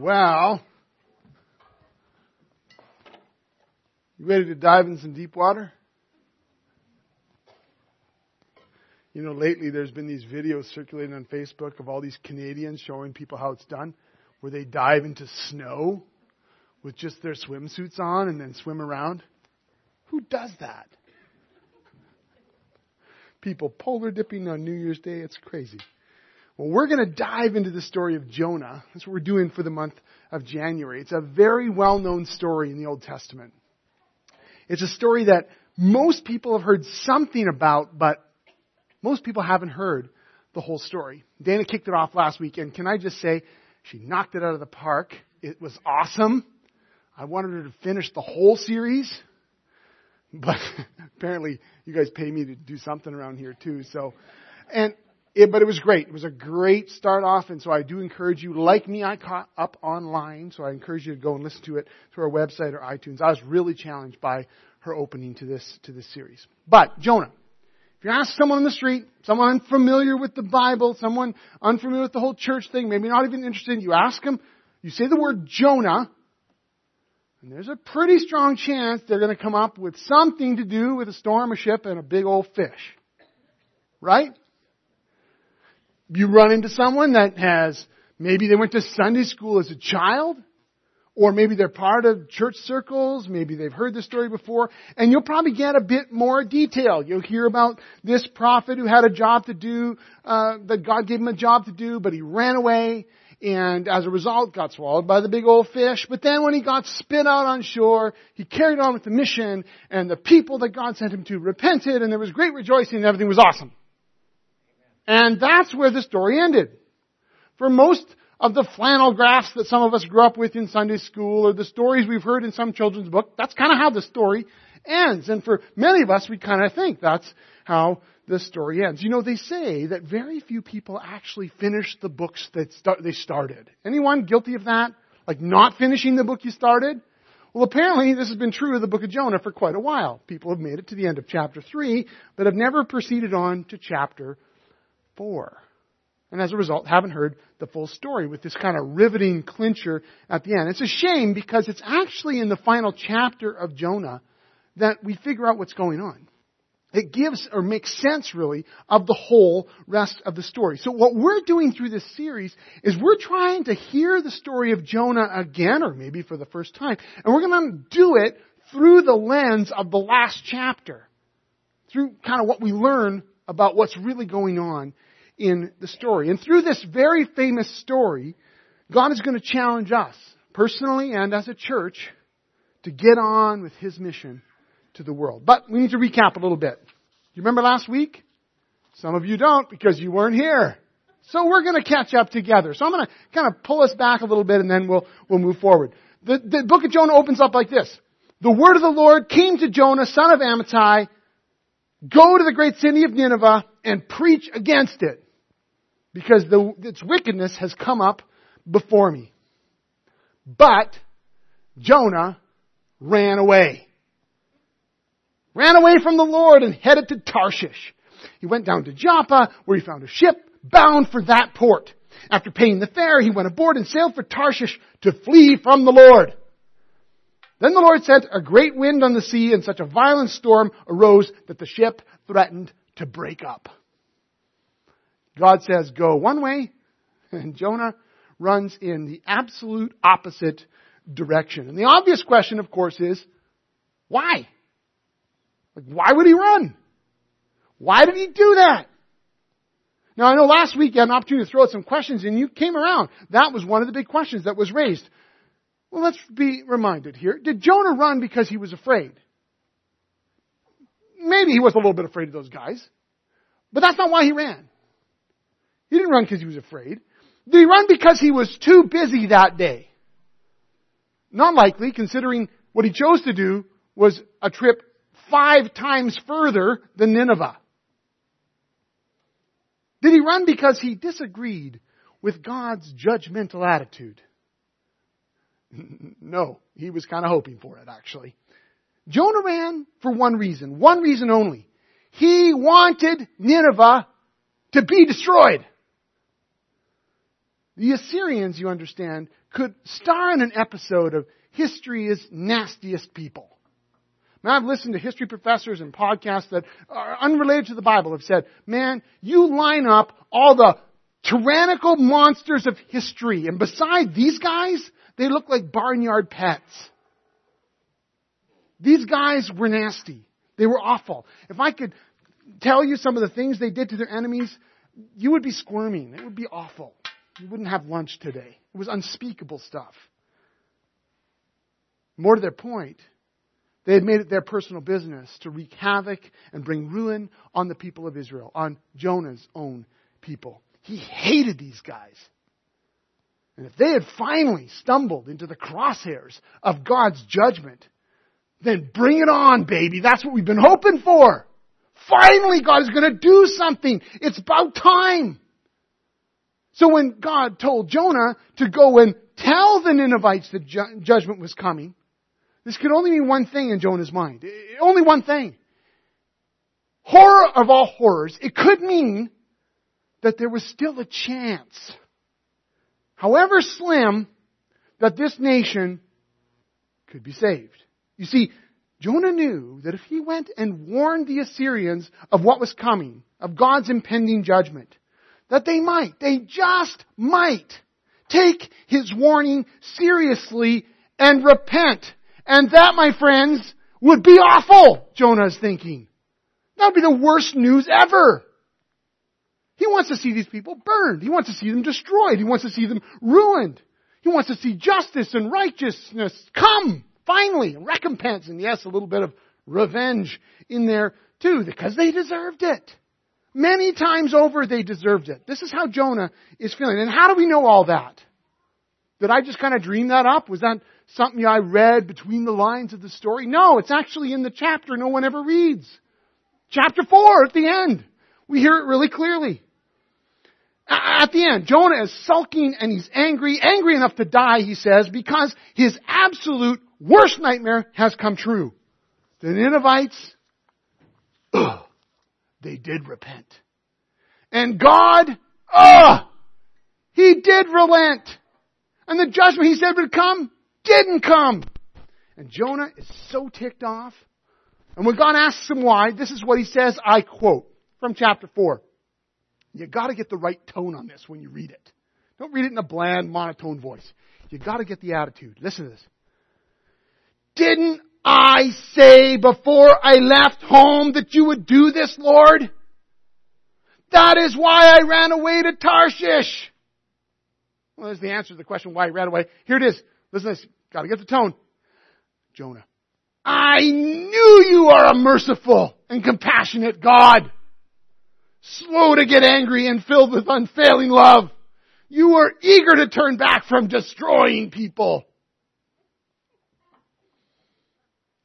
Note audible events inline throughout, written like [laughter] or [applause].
Well, you ready to dive in some deep water? You know, lately there's been these videos circulating on Facebook of all these Canadians showing people how it's done, where they dive into snow with just their swimsuits on and then swim around. Who does that? People polar dipping on New Year's Day, it's crazy. Well, we're going to dive into the story of Jonah. That's what we're doing for the month of January. It's a very well known story in the Old Testament. It's a story that most people have heard something about, but most people haven't heard the whole story. Dana kicked it off last week, and can I just say, she knocked it out of the park. It was awesome. I wanted her to finish the whole series, but [laughs] apparently you guys pay me to do something around here too. So, and it, but it was great. It was a great start off, and so I do encourage you, like me, I caught up online, so I encourage you to go and listen to it through our website or iTunes. I was really challenged by her opening to this, to this series. But, Jonah. If you ask someone on the street, someone unfamiliar with the Bible, someone unfamiliar with the whole church thing, maybe not even interested, you ask them, you say the word Jonah, and there's a pretty strong chance they're going to come up with something to do with a storm, a ship, and a big old fish. Right? You run into someone that has, maybe they went to Sunday school as a child, or maybe they're part of church circles, maybe they've heard the story before, and you'll probably get a bit more detail. You'll hear about this prophet who had a job to do, uh, that God gave him a job to do, but he ran away, and as a result got swallowed by the big old fish. But then when he got spit out on shore, he carried on with the mission, and the people that God sent him to repented, and there was great rejoicing, and everything was awesome. And that's where the story ended. For most of the flannel graphs that some of us grew up with in Sunday school or the stories we've heard in some children's book, that's kind of how the story ends. And for many of us, we kind of think that's how the story ends. You know, they say that very few people actually finish the books that start, they started. Anyone guilty of that? Like not finishing the book you started? Well, apparently this has been true of the book of Jonah for quite a while. People have made it to the end of chapter 3, but have never proceeded on to chapter 4. And as a result, haven't heard the full story with this kind of riveting clincher at the end. It's a shame because it's actually in the final chapter of Jonah that we figure out what's going on. It gives or makes sense really of the whole rest of the story. So what we're doing through this series is we're trying to hear the story of Jonah again, or maybe for the first time, and we're going to do it through the lens of the last chapter. Through kind of what we learn about what's really going on in the story. And through this very famous story, God is going to challenge us, personally and as a church, to get on with His mission to the world. But we need to recap a little bit. You remember last week? Some of you don't because you weren't here. So we're going to catch up together. So I'm going to kind of pull us back a little bit and then we'll, we'll move forward. The, the book of Jonah opens up like this. The word of the Lord came to Jonah, son of Amittai, go to the great city of Nineveh and preach against it because the, its wickedness has come up before me. But Jonah ran away. Ran away from the Lord and headed to Tarshish. He went down to Joppa where he found a ship bound for that port. After paying the fare, he went aboard and sailed for Tarshish to flee from the Lord. Then the Lord sent a great wind on the sea and such a violent storm arose that the ship threatened to break up. God says go one way, [laughs] and Jonah runs in the absolute opposite direction. And the obvious question, of course, is why? Like, why would he run? Why did he do that? Now, I know last week you had an opportunity to throw out some questions and you came around. That was one of the big questions that was raised. Well, let's be reminded here. Did Jonah run because he was afraid? Maybe he was a little bit afraid of those guys. But that's not why he ran. He didn't run because he was afraid. Did he run because he was too busy that day? Not likely, considering what he chose to do was a trip five times further than Nineveh. Did he run because he disagreed with God's judgmental attitude? [laughs] no, he was kind of hoping for it actually. Jonah ran for one reason, one reason only. He wanted Nineveh to be destroyed. The Assyrians, you understand, could star in an episode of History's Nastiest People. Now, I've listened to history professors and podcasts that are unrelated to the Bible have said, man, you line up all the tyrannical monsters of history, and beside these guys, they look like barnyard pets. These guys were nasty. They were awful. If I could tell you some of the things they did to their enemies, you would be squirming. It would be awful. You wouldn't have lunch today. It was unspeakable stuff. More to their point, they had made it their personal business to wreak havoc and bring ruin on the people of Israel, on Jonah's own people. He hated these guys. And if they had finally stumbled into the crosshairs of God's judgment, then bring it on, baby. That's what we've been hoping for. Finally, God is going to do something. It's about time. So when God told Jonah to go and tell the Ninevites that ju- judgment was coming, this could only mean one thing in Jonah's mind. Only one thing. Horror of all horrors. It could mean that there was still a chance, however slim, that this nation could be saved. You see, Jonah knew that if he went and warned the Assyrians of what was coming, of God's impending judgment, that they might, they just might, take his warning seriously and repent. And that, my friends, would be awful, Jonah is thinking. That would be the worst news ever. He wants to see these people burned. He wants to see them destroyed. He wants to see them ruined. He wants to see justice and righteousness come, finally, recompense, and yes, a little bit of revenge in there too, because they deserved it. Many times over, they deserved it. This is how Jonah is feeling. And how do we know all that? Did I just kind of dream that up? Was that something I read between the lines of the story? No, it's actually in the chapter no one ever reads. Chapter 4 at the end. We hear it really clearly. At the end, Jonah is sulking and he's angry, angry enough to die, he says, because his absolute worst nightmare has come true. The Ninevites, ugh, they did repent. And God, ugh, He did relent. And the judgment He said would come, didn't come. And Jonah is so ticked off. And when God asks him why, this is what he says, I quote from chapter 4. You gotta get the right tone on this when you read it. Don't read it in a bland, monotone voice. You gotta get the attitude. Listen to this. Didn't I say before I left home that you would do this, Lord? That is why I ran away to Tarshish. Well, there's the answer to the question why he ran away. Here it is. Listen to this. Gotta get the tone. Jonah. I knew you are a merciful and compassionate God. Slow to get angry and filled with unfailing love. You were eager to turn back from destroying people.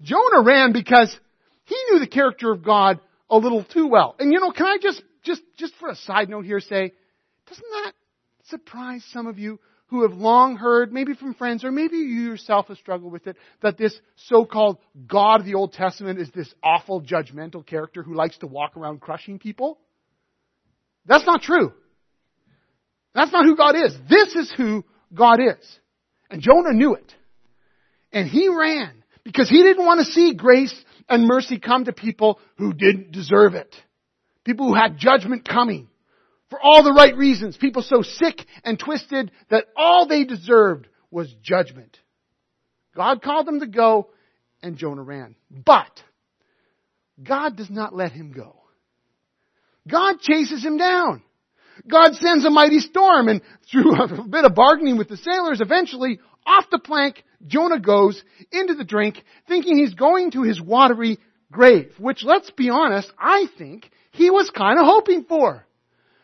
Jonah ran because he knew the character of God a little too well. And you know, can I just, just, just for a side note here say, doesn't that surprise some of you who have long heard, maybe from friends, or maybe you yourself have struggled with it, that this so-called God of the Old Testament is this awful judgmental character who likes to walk around crushing people? That's not true. That's not who God is. This is who God is. And Jonah knew it. And he ran because he didn't want to see grace and mercy come to people who didn't deserve it. People who had judgment coming. For all the right reasons. People so sick and twisted that all they deserved was judgment. God called them to go and Jonah ran. But God does not let him go. God chases him down. God sends a mighty storm and through a bit of bargaining with the sailors, eventually off the plank, Jonah goes into the drink thinking he's going to his watery grave, which let's be honest, I think he was kind of hoping for.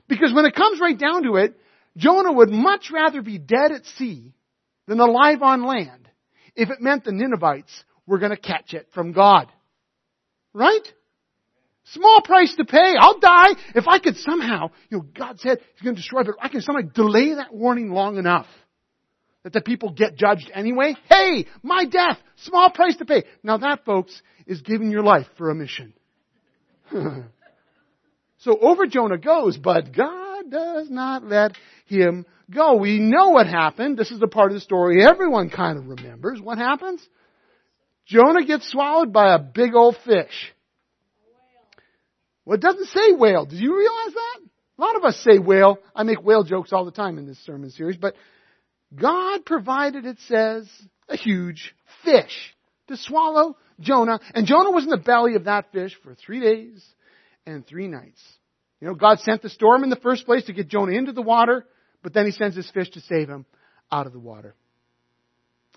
Because when it comes right down to it, Jonah would much rather be dead at sea than alive on land if it meant the Ninevites were going to catch it from God. Right? Small price to pay. I'll die if I could somehow, you know, God said He's going to destroy, but I can somehow delay that warning long enough that the people get judged anyway. Hey, my death, small price to pay. Now that, folks, is giving your life for a mission. [laughs] so over Jonah goes, but God does not let him go. We know what happened. This is the part of the story everyone kind of remembers. What happens? Jonah gets swallowed by a big old fish. Well, it doesn't say whale. Did you realize that? A lot of us say whale. I make whale jokes all the time in this sermon series, but God provided, it says, a huge fish to swallow Jonah. And Jonah was in the belly of that fish for three days and three nights. You know, God sent the storm in the first place to get Jonah into the water, but then he sends his fish to save him out of the water.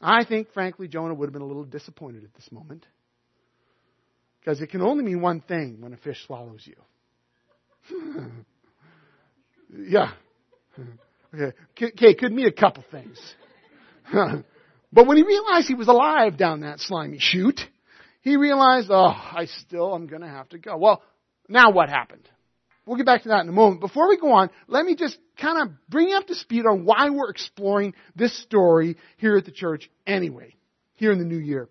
I think, frankly, Jonah would have been a little disappointed at this moment. Because it can only mean one thing when a fish swallows you. [laughs] yeah. Okay. could mean a couple things. [laughs] but when he realized he was alive down that slimy chute, he realized, oh, I still am going to have to go. Well, now what happened? We'll get back to that in a moment. Before we go on, let me just kind of bring up to speed on why we're exploring this story here at the church anyway, here in the new year.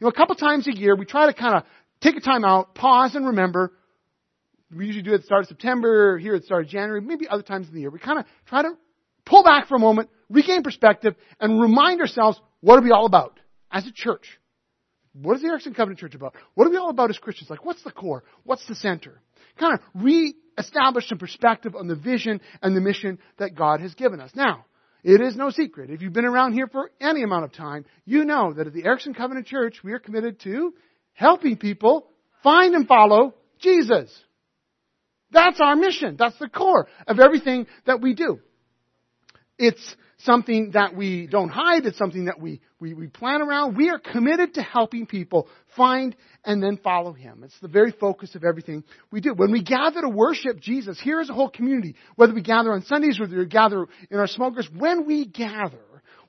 You know, a couple times a year, we try to kind of take a time out, pause and remember. We usually do it at the start of September, here at the start of January, maybe other times in the year. We kind of try to pull back for a moment, regain perspective, and remind ourselves what are we all about as a church? What is the Erickson Covenant Church about? What are we all about as Christians? Like, what's the core? What's the center? Kind of re-establish some perspective on the vision and the mission that God has given us. Now, it is no secret. If you've been around here for any amount of time, you know that at the Erickson Covenant Church, we are committed to helping people find and follow Jesus. That's our mission. That's the core of everything that we do. It's something that we don't hide. It's something that we, we, we plan around. We are committed to helping people find and then follow Him. It's the very focus of everything we do. When we gather to worship Jesus, here is a whole community, whether we gather on Sundays or we gather in our small groups, when we gather,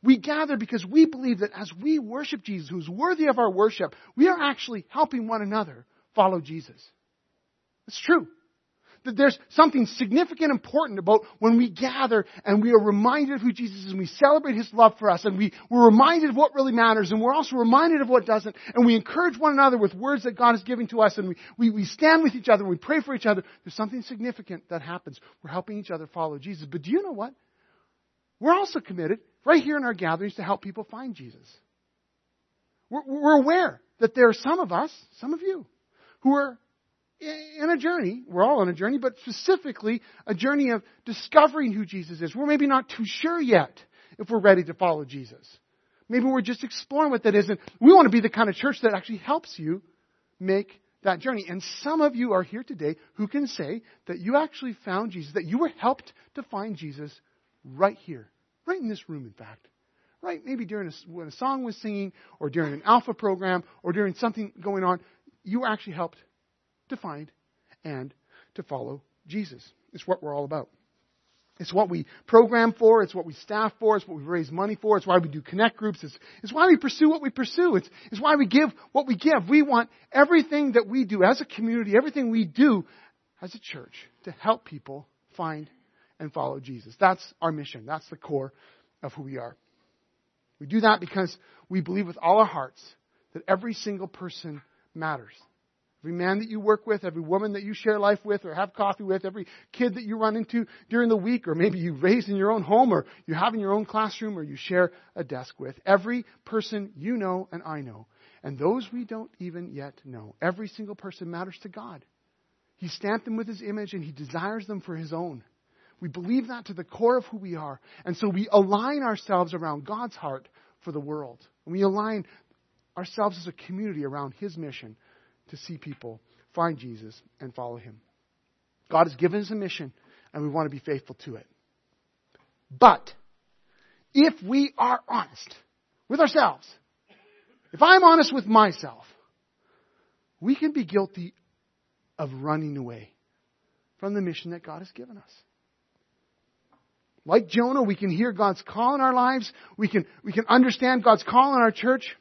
we gather because we believe that as we worship Jesus, who's worthy of our worship, we are actually helping one another follow Jesus. It's true that there's something significant important about when we gather and we are reminded of who Jesus is and we celebrate His love for us and we, we're reminded of what really matters and we're also reminded of what doesn't and we encourage one another with words that God is giving to us and we, we, we stand with each other and we pray for each other. There's something significant that happens. We're helping each other follow Jesus. But do you know what? We're also committed right here in our gatherings to help people find Jesus. We're, we're aware that there are some of us, some of you, who are in a journey. We're all on a journey, but specifically a journey of discovering who Jesus is. We're maybe not too sure yet if we're ready to follow Jesus. Maybe we're just exploring what that is, and we want to be the kind of church that actually helps you make that journey. And some of you are here today who can say that you actually found Jesus, that you were helped to find Jesus right here, right in this room, in fact. Right? Maybe during a, when a song was singing, or during an alpha program, or during something going on, you were actually helped to find and to follow Jesus. It's what we're all about. It's what we program for. It's what we staff for. It's what we raise money for. It's why we do connect groups. It's, it's why we pursue what we pursue. It's, it's why we give what we give. We want everything that we do as a community, everything we do as a church to help people find and follow Jesus. That's our mission. That's the core of who we are. We do that because we believe with all our hearts that every single person matters. Every man that you work with, every woman that you share life with or have coffee with, every kid that you run into during the week, or maybe you raise in your own home, or you have in your own classroom, or you share a desk with. Every person you know and I know, and those we don't even yet know. Every single person matters to God. He stamped them with His image and He desires them for His own. We believe that to the core of who we are. And so we align ourselves around God's heart for the world. And we align ourselves as a community around His mission to see people find Jesus and follow him. God has given us a mission, and we want to be faithful to it. But if we are honest with ourselves, if I'm honest with myself, we can be guilty of running away from the mission that God has given us. Like Jonah, we can hear God's call in our lives. We can, we can understand God's call in our church.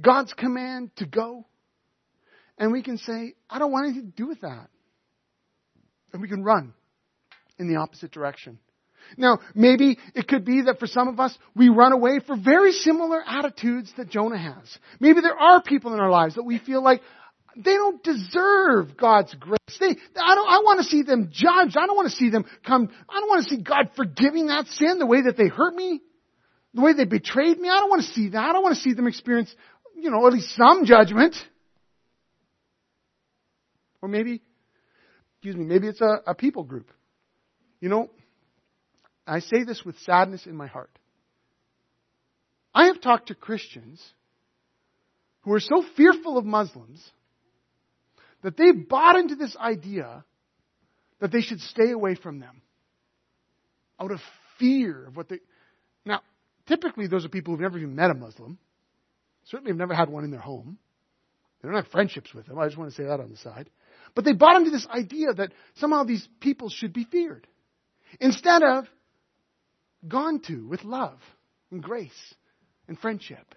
God's command to go. And we can say, I don't want anything to do with that. And we can run in the opposite direction. Now, maybe it could be that for some of us, we run away for very similar attitudes that Jonah has. Maybe there are people in our lives that we feel like, they don't deserve God's grace. They, I don't, I want to see them judged. I don't want to see them come, I don't want to see God forgiving that sin the way that they hurt me, the way they betrayed me. I don't want to see that. I don't want to see them experience, you know, at least some judgment. Or maybe, excuse me, maybe it's a, a people group. You know, I say this with sadness in my heart. I have talked to Christians who are so fearful of Muslims that they bought into this idea that they should stay away from them out of fear of what they. Now, typically, those are people who've never even met a Muslim, certainly have never had one in their home. They don't have friendships with them. I just want to say that on the side. But they bought into this idea that somehow these people should be feared instead of gone to with love and grace and friendship.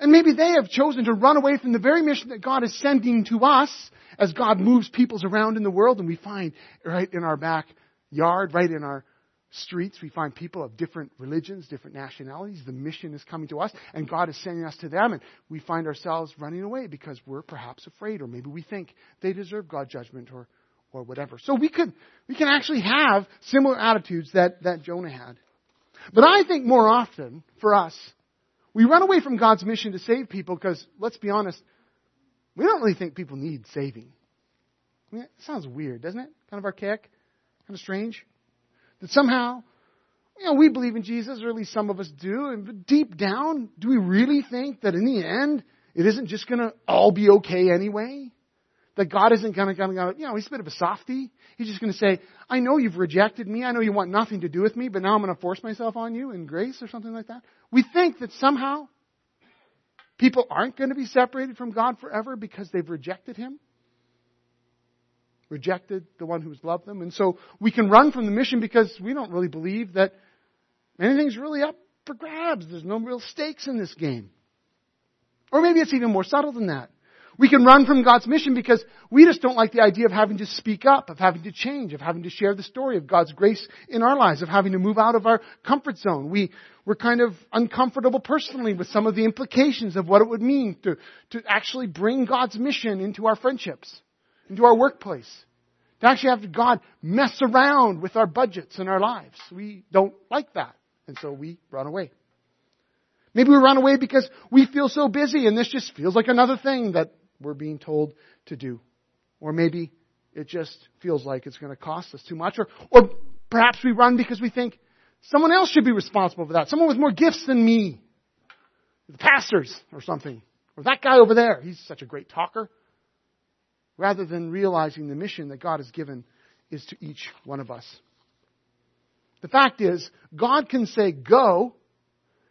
And maybe they have chosen to run away from the very mission that God is sending to us as God moves peoples around in the world and we find right in our backyard, right in our streets, we find people of different religions, different nationalities. The mission is coming to us and God is sending us to them and we find ourselves running away because we're perhaps afraid or maybe we think they deserve God's judgment or, or whatever. So we could, we can actually have similar attitudes that, that Jonah had. But I think more often for us, we run away from God's mission to save people because, let's be honest, we don't really think people need saving. I mean, it sounds weird, doesn't it? Kind of archaic, kind of strange. That somehow, you know, we believe in Jesus, or at least some of us do, and deep down, do we really think that in the end, it isn't just going to all be okay anyway? That God isn't going to, you know, he's a bit of a softy. He's just going to say, I know you've rejected me. I know you want nothing to do with me, but now I'm going to force myself on you in grace or something like that. We think that somehow people aren't going to be separated from God forever because they've rejected Him. Rejected the one who's loved them. And so we can run from the mission because we don't really believe that anything's really up for grabs. There's no real stakes in this game. Or maybe it's even more subtle than that. We can run from God's mission because we just don't like the idea of having to speak up, of having to change, of having to share the story of God's grace in our lives, of having to move out of our comfort zone. We, we're kind of uncomfortable personally with some of the implications of what it would mean to, to actually bring God's mission into our friendships, into our workplace. To actually have God mess around with our budgets and our lives. We don't like that. And so we run away. Maybe we run away because we feel so busy and this just feels like another thing that we're being told to do. Or maybe it just feels like it's going to cost us too much. Or, or perhaps we run because we think someone else should be responsible for that. Someone with more gifts than me. The pastors or something. Or that guy over there. He's such a great talker. Rather than realizing the mission that God has given is to each one of us. The fact is, God can say go,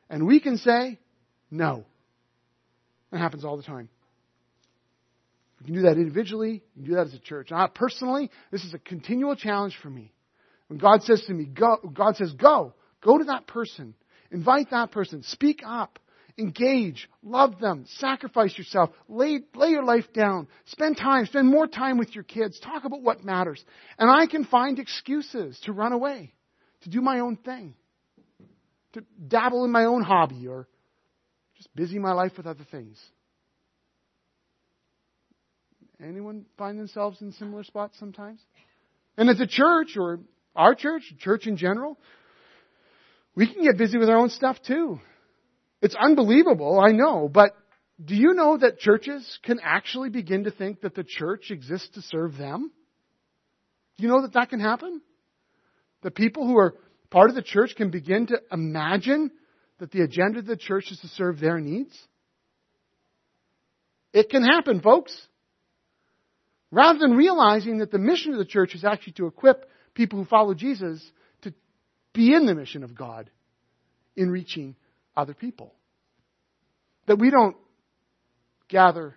and we can say no. That happens all the time. We can do that individually. We can do that as a church. Now, personally, this is a continual challenge for me. When God says to me, go, God says, go. Go to that person. Invite that person. Speak up. Engage. Love them. Sacrifice yourself. Lay, lay your life down. Spend time. Spend more time with your kids. Talk about what matters. And I can find excuses to run away, to do my own thing, to dabble in my own hobby or just busy my life with other things. Anyone find themselves in similar spots sometimes? And as a church, or our church, church in general, we can get busy with our own stuff too. It's unbelievable, I know, but do you know that churches can actually begin to think that the church exists to serve them? Do you know that that can happen? The people who are part of the church can begin to imagine that the agenda of the church is to serve their needs? It can happen, folks. Rather than realizing that the mission of the church is actually to equip people who follow Jesus to be in the mission of God in reaching other people. That we don't gather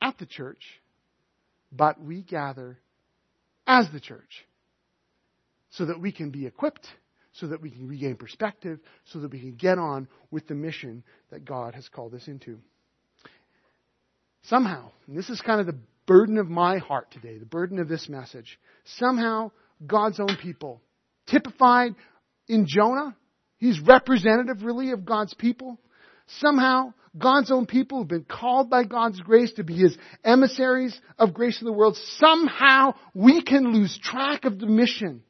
at the church, but we gather as the church so that we can be equipped, so that we can regain perspective, so that we can get on with the mission that God has called us into. Somehow, and this is kind of the burden of my heart today, the burden of this message. Somehow, God's own people, typified in Jonah, he's representative really of God's people. somehow God's own people who've been called by God's grace to be His emissaries of grace in the world, somehow we can lose track of the mission.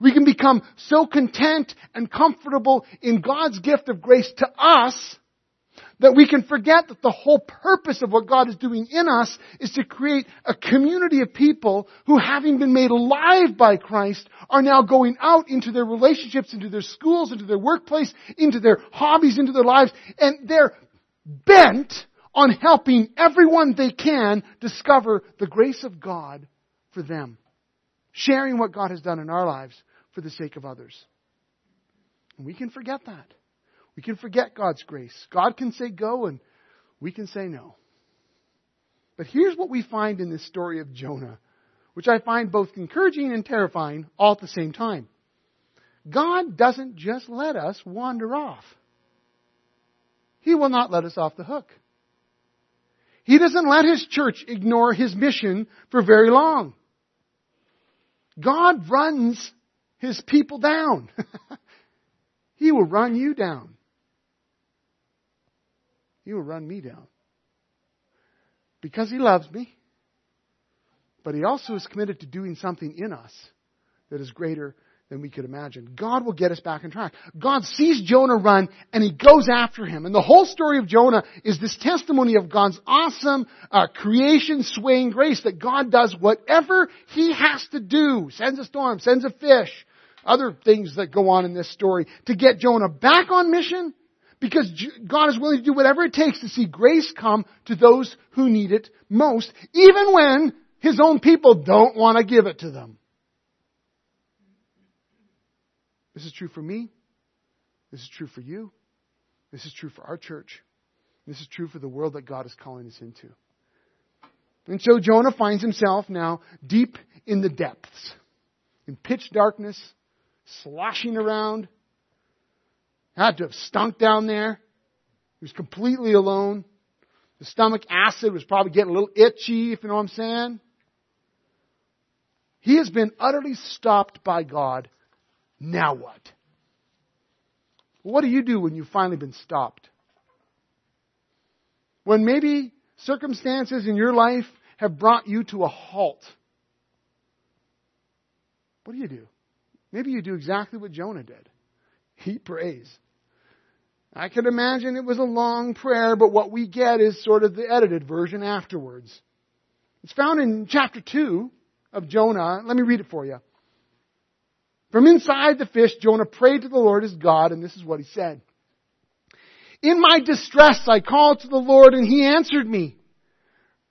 We can become so content and comfortable in God's gift of grace to us that we can forget that the whole purpose of what God is doing in us is to create a community of people who having been made alive by Christ are now going out into their relationships, into their schools, into their workplace, into their hobbies, into their lives, and they're bent on helping everyone they can discover the grace of God for them. Sharing what God has done in our lives for the sake of others. And we can forget that. We can forget God's grace. God can say go and we can say no. But here's what we find in this story of Jonah, which I find both encouraging and terrifying all at the same time. God doesn't just let us wander off. He will not let us off the hook. He doesn't let His church ignore His mission for very long. God runs His people down. [laughs] he will run you down. He will run me down. Because He loves me, but He also is committed to doing something in us that is greater than we could imagine. God will get us back on track. God sees Jonah run and he goes after him. And the whole story of Jonah is this testimony of God's awesome uh, creation swaying grace that God does whatever he has to do. Sends a storm, sends a fish, other things that go on in this story to get Jonah back on mission because God is willing to do whatever it takes to see grace come to those who need it most, even when his own people don't want to give it to them. This is true for me. This is true for you. This is true for our church. This is true for the world that God is calling us into. And so Jonah finds himself now deep in the depths, in pitch darkness, sloshing around. Had to have stunk down there. He was completely alone. The stomach acid was probably getting a little itchy, if you know what I'm saying. He has been utterly stopped by God now what? What do you do when you've finally been stopped? When maybe circumstances in your life have brought you to a halt. What do you do? Maybe you do exactly what Jonah did. He prays. I can imagine it was a long prayer, but what we get is sort of the edited version afterwards. It's found in chapter 2 of Jonah. Let me read it for you. From inside the fish, Jonah prayed to the Lord his God, and this is what he said. In my distress, I called to the Lord, and he answered me.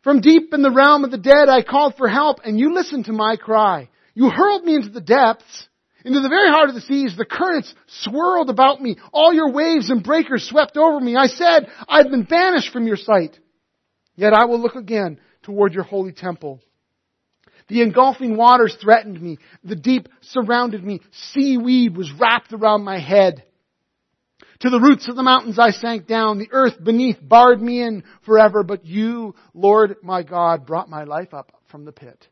From deep in the realm of the dead, I called for help, and you listened to my cry. You hurled me into the depths, into the very heart of the seas. The currents swirled about me. All your waves and breakers swept over me. I said, I've been banished from your sight. Yet I will look again toward your holy temple. The engulfing waters threatened me. The deep surrounded me. Seaweed was wrapped around my head. To the roots of the mountains I sank down. The earth beneath barred me in forever. But you, Lord my God, brought my life up from the pit.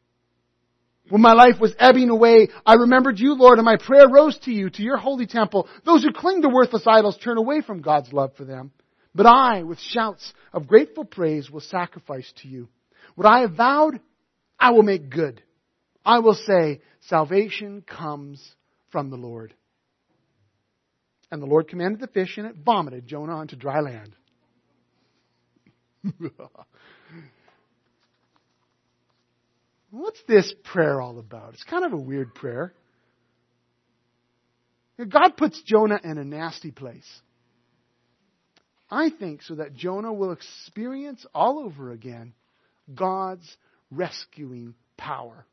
When my life was ebbing away, I remembered you, Lord, and my prayer rose to you, to your holy temple. Those who cling to worthless idols turn away from God's love for them. But I, with shouts of grateful praise, will sacrifice to you. What I have vowed, I will make good. I will say, salvation comes from the Lord. And the Lord commanded the fish, and it vomited Jonah onto dry land. [laughs] What's this prayer all about? It's kind of a weird prayer. God puts Jonah in a nasty place. I think so that Jonah will experience all over again God's rescuing power.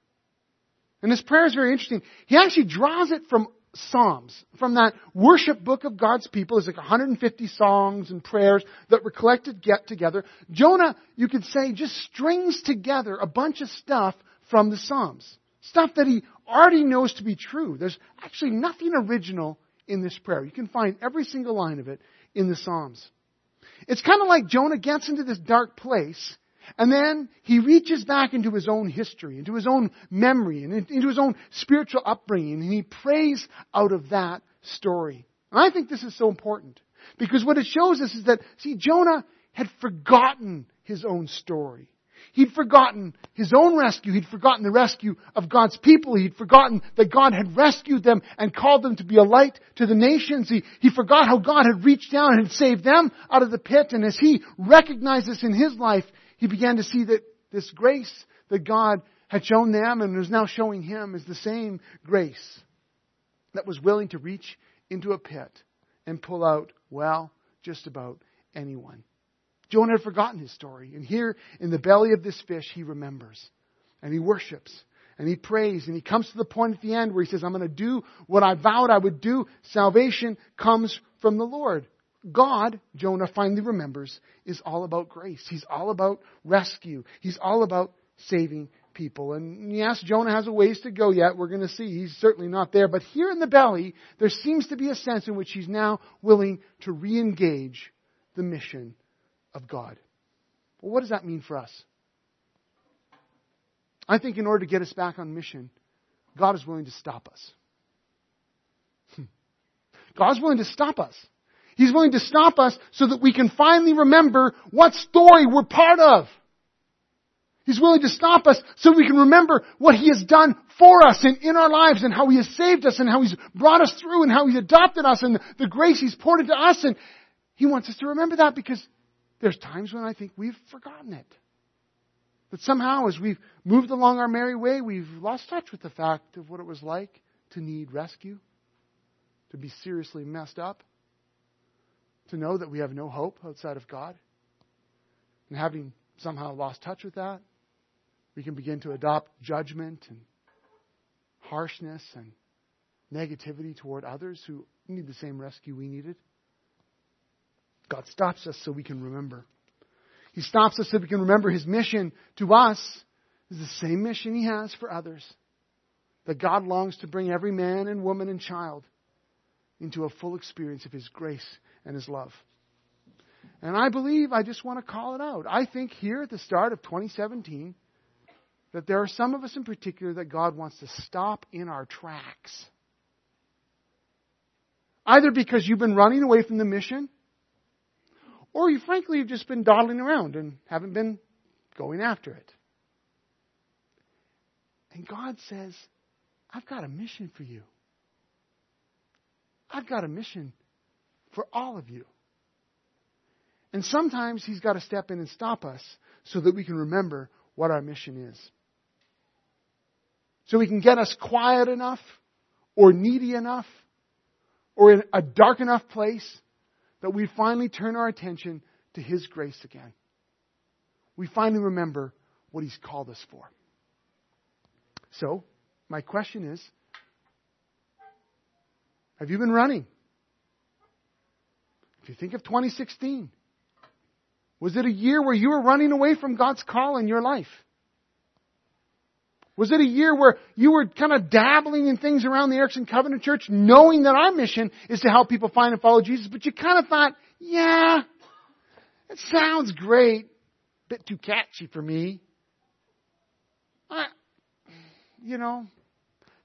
And this prayer is very interesting. He actually draws it from Psalms, from that worship book of God's people. There's like 150 songs and prayers that were collected get together. Jonah, you could say, just strings together a bunch of stuff from the Psalms. Stuff that he already knows to be true. There's actually nothing original in this prayer. You can find every single line of it in the Psalms. It's kind of like Jonah gets into this dark place and then he reaches back into his own history, into his own memory, and into his own spiritual upbringing, and he prays out of that story. And I think this is so important. Because what it shows us is that, see, Jonah had forgotten his own story. He'd forgotten his own rescue. He'd forgotten the rescue of God's people. He'd forgotten that God had rescued them and called them to be a light to the nations. He, he forgot how God had reached down and saved them out of the pit. And as he recognized this in his life, he began to see that this grace that God had shown them and was now showing him is the same grace that was willing to reach into a pit and pull out, well, just about anyone. Jonah had forgotten his story. And here in the belly of this fish, he remembers. And he worships. And he prays. And he comes to the point at the end where he says, I'm going to do what I vowed I would do. Salvation comes from the Lord. God, Jonah finally remembers, is all about grace. He's all about rescue. He's all about saving people. And yes, Jonah has a ways to go yet. We're going to see. He's certainly not there. But here in the belly, there seems to be a sense in which he's now willing to re engage the mission of God. Well, what does that mean for us? I think in order to get us back on mission, God is willing to stop us. Hmm. God's willing to stop us. He's willing to stop us so that we can finally remember what story we're part of. He's willing to stop us so we can remember what He has done for us and in our lives and how He has saved us and how He's brought us through and how He's adopted us and the grace He's poured into us. And He wants us to remember that because there's times when I think we've forgotten it. That somehow as we've moved along our merry way, we've lost touch with the fact of what it was like to need rescue, to be seriously messed up, to know that we have no hope outside of God. And having somehow lost touch with that, we can begin to adopt judgment and harshness and negativity toward others who need the same rescue we needed. God stops us so we can remember. He stops us so we can remember His mission to us is the same mission He has for others. That God longs to bring every man and woman and child into a full experience of His grace and His love. And I believe, I just want to call it out. I think here at the start of 2017, that there are some of us in particular that God wants to stop in our tracks. Either because you've been running away from the mission, or you frankly have just been dawdling around and haven't been going after it. And God says, I've got a mission for you. I've got a mission for all of you. And sometimes He's got to step in and stop us so that we can remember what our mission is. So He can get us quiet enough or needy enough or in a dark enough place that we finally turn our attention to His grace again. We finally remember what He's called us for. So, my question is Have you been running? If you think of 2016, was it a year where you were running away from God's call in your life? Was it a year where you were kind of dabbling in things around the Erickson Covenant Church, knowing that our mission is to help people find and follow Jesus, but you kind of thought, yeah, it sounds great, bit too catchy for me. I, you know,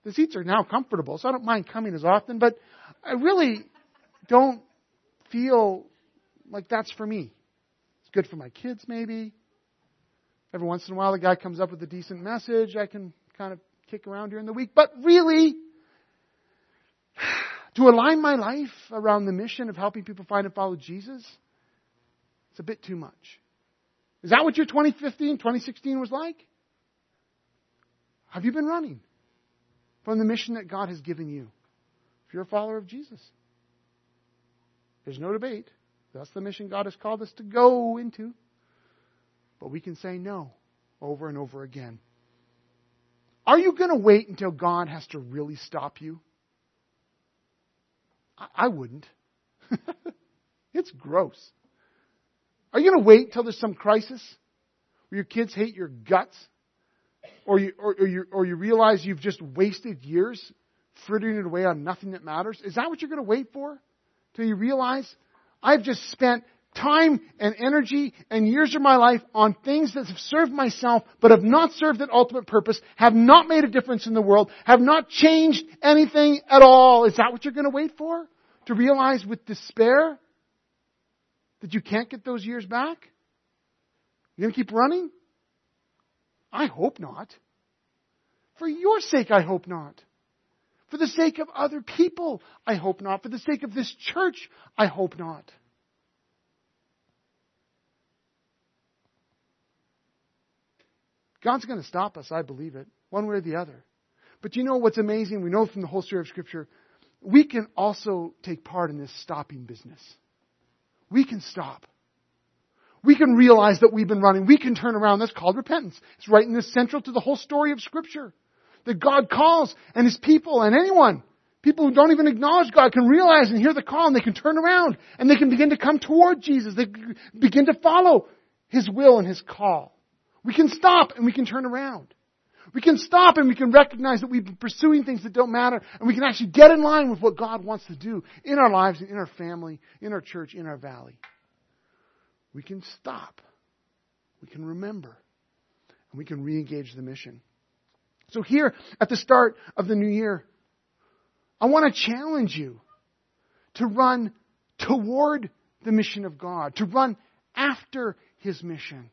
the seats are now comfortable, so I don't mind coming as often, but I really don't feel like that's for me. It's good for my kids, maybe. Every once in a while, the guy comes up with a decent message. I can kind of kick around during the week. But really, [sighs] to align my life around the mission of helping people find and follow Jesus, it's a bit too much. Is that what your 2015, 2016 was like? Have you been running from the mission that God has given you? If you're a follower of Jesus, there's no debate. That's the mission God has called us to go into. But we can say no over and over again. Are you going to wait until God has to really stop you? I, I wouldn't. [laughs] it's gross. Are you going to wait till there's some crisis where your kids hate your guts? Or you, or, or, you, or you realize you've just wasted years frittering it away on nothing that matters? Is that what you're going to wait for? Till you realize I've just spent time and energy and years of my life on things that have served myself but have not served an ultimate purpose, have not made a difference in the world, have not changed anything at all. Is that what you're going to wait for? To realize with despair That you can't get those years back? You're going to keep running? I hope not. For your sake, I hope not. For the sake of other people, I hope not. For the sake of this church, I hope not. God's going to stop us, I believe it, one way or the other. But you know what's amazing? We know from the whole story of Scripture, we can also take part in this stopping business. We can stop. We can realize that we've been running. We can turn around. That's called repentance. It's right in the central to the whole story of Scripture. That God calls and His people and anyone, people who don't even acknowledge God can realize and hear the call and they can turn around and they can begin to come toward Jesus. They begin to follow His will and His call. We can stop and we can turn around. We can stop and we can recognize that we've been pursuing things that don't matter and we can actually get in line with what God wants to do in our lives and in our family, in our church, in our valley. We can stop. We can remember. And we can re-engage the mission. So here at the start of the new year, I want to challenge you to run toward the mission of God, to run after His mission.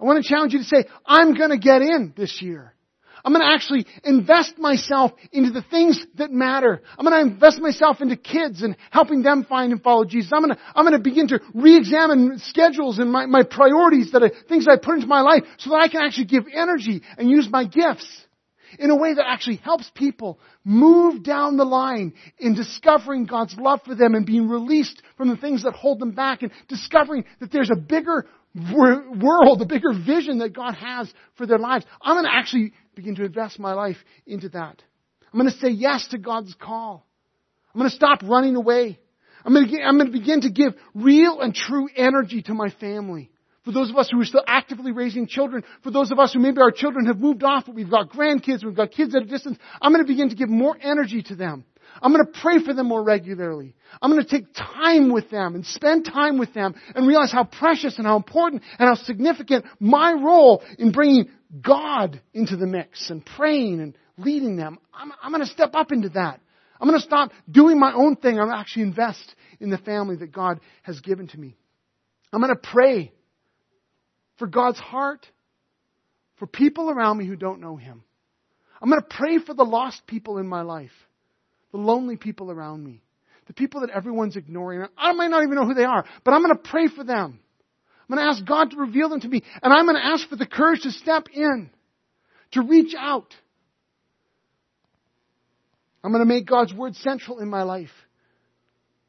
I want to challenge you to say, I'm going to get in this year. I'm going to actually invest myself into the things that matter. I'm going to invest myself into kids and helping them find and follow Jesus. I'm going to, I'm going to begin to re-examine schedules and my, my priorities that I, things I put into my life so that I can actually give energy and use my gifts in a way that actually helps people move down the line in discovering God's love for them and being released from the things that hold them back and discovering that there's a bigger world, the bigger vision that God has for their lives. I'm going to actually begin to invest my life into that. I'm going to say yes to God's call. I'm going to stop running away. I'm going, to, I'm going to begin to give real and true energy to my family. For those of us who are still actively raising children, for those of us who maybe our children have moved off, but we've got grandkids, we've got kids at a distance, I'm going to begin to give more energy to them. I'm going to pray for them more regularly. I'm going to take time with them and spend time with them and realize how precious and how important and how significant my role in bringing God into the mix and praying and leading them. I'm, I'm going to step up into that. I'm going to stop doing my own thing. I'm going to actually invest in the family that God has given to me. I'm going to pray for God's heart for people around me who don't know Him. I'm going to pray for the lost people in my life the lonely people around me, the people that everyone's ignoring. I might not even know who they are, but I'm going to pray for them. I'm going to ask God to reveal them to me, and I'm going to ask for the courage to step in, to reach out. I'm going to make God's Word central in my life.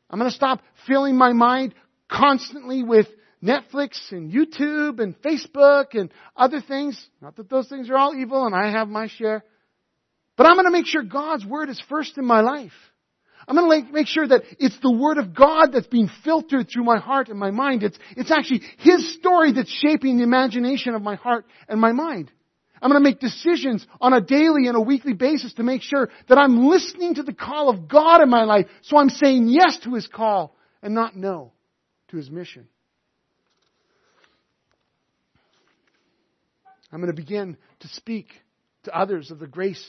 I'm going to stop filling my mind constantly with Netflix and YouTube and Facebook and other things. Not that those things are all evil and I have my share. But I'm going to make sure God's Word is first in my life. I'm going to make sure that it's the Word of God that's being filtered through my heart and my mind. It's, it's actually His story that's shaping the imagination of my heart and my mind. I'm going to make decisions on a daily and a weekly basis to make sure that I'm listening to the call of God in my life. So I'm saying yes to His call and not no to His mission. I'm going to begin to speak to others of the grace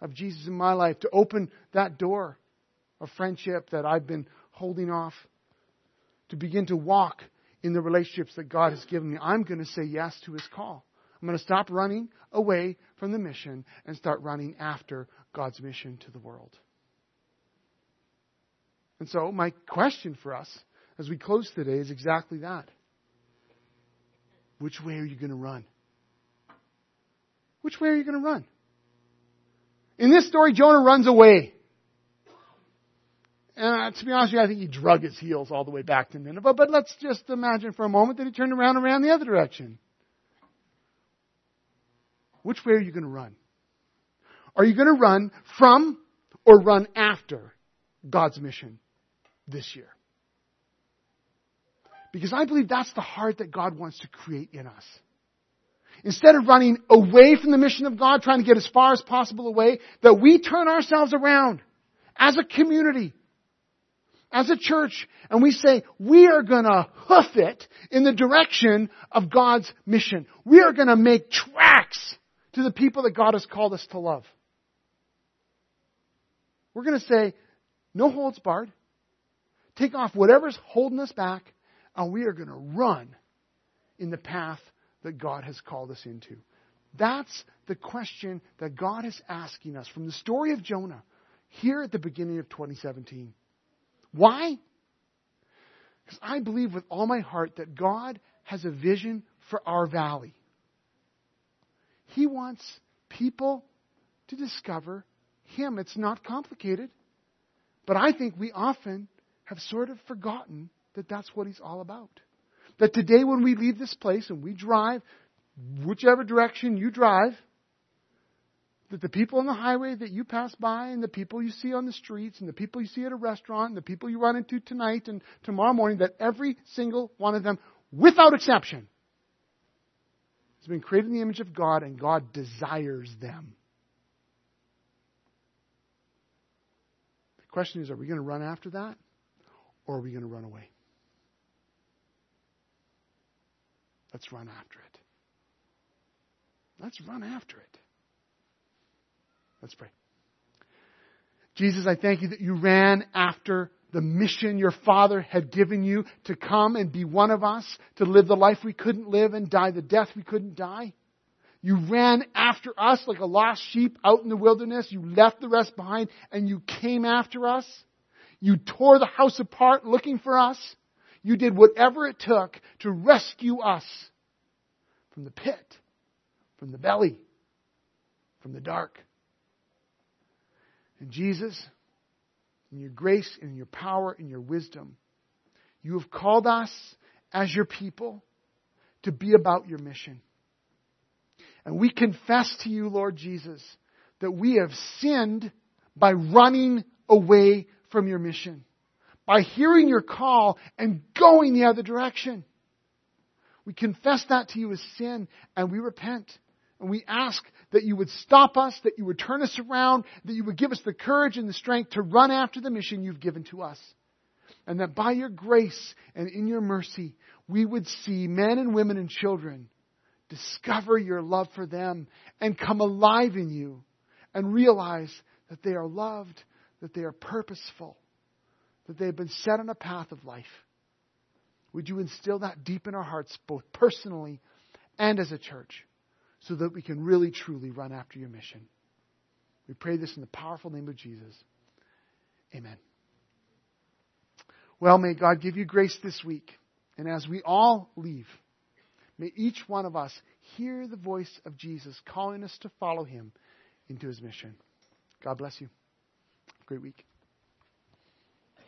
of Jesus in my life, to open that door of friendship that I've been holding off, to begin to walk in the relationships that God has given me. I'm going to say yes to His call. I'm going to stop running away from the mission and start running after God's mission to the world. And so, my question for us as we close today is exactly that. Which way are you going to run? Which way are you going to run? In this story, Jonah runs away. And uh, to be honest with you, I think he drug his heels all the way back to Nineveh. But let's just imagine for a moment that he turned around and ran the other direction. Which way are you going to run? Are you going to run from or run after God's mission this year? Because I believe that's the heart that God wants to create in us. Instead of running away from the mission of God, trying to get as far as possible away, that we turn ourselves around as a community, as a church, and we say, we are gonna hoof it in the direction of God's mission. We are gonna make tracks to the people that God has called us to love. We're gonna say, no holds barred. Take off whatever's holding us back and we are going to run in the path that God has called us into? That's the question that God is asking us from the story of Jonah here at the beginning of 2017. Why? Because I believe with all my heart that God has a vision for our valley. He wants people to discover Him. It's not complicated. But I think we often have sort of forgotten that that's what He's all about. That today, when we leave this place and we drive, whichever direction you drive, that the people on the highway that you pass by and the people you see on the streets and the people you see at a restaurant and the people you run into tonight and tomorrow morning, that every single one of them, without exception, has been created in the image of God and God desires them. The question is are we going to run after that or are we going to run away? Let's run after it. Let's run after it. Let's pray. Jesus, I thank you that you ran after the mission your Father had given you to come and be one of us, to live the life we couldn't live and die the death we couldn't die. You ran after us like a lost sheep out in the wilderness. You left the rest behind and you came after us. You tore the house apart looking for us. You did whatever it took to rescue us from the pit, from the belly, from the dark. And Jesus, in your grace and in your power and your wisdom, you have called us as your people to be about your mission. And we confess to you, Lord Jesus, that we have sinned by running away from your mission, by hearing your call and going the other direction. We confess that to you as sin and we repent. And we ask that you would stop us, that you would turn us around, that you would give us the courage and the strength to run after the mission you've given to us. And that by your grace and in your mercy, we would see men and women and children discover your love for them and come alive in you and realize that they are loved, that they are purposeful, that they have been set on a path of life. Would you instill that deep in our hearts, both personally and as a church? so that we can really, truly run after your mission. We pray this in the powerful name of Jesus. Amen. Well, may God give you grace this week. And as we all leave, may each one of us hear the voice of Jesus calling us to follow him into his mission. God bless you. Great week.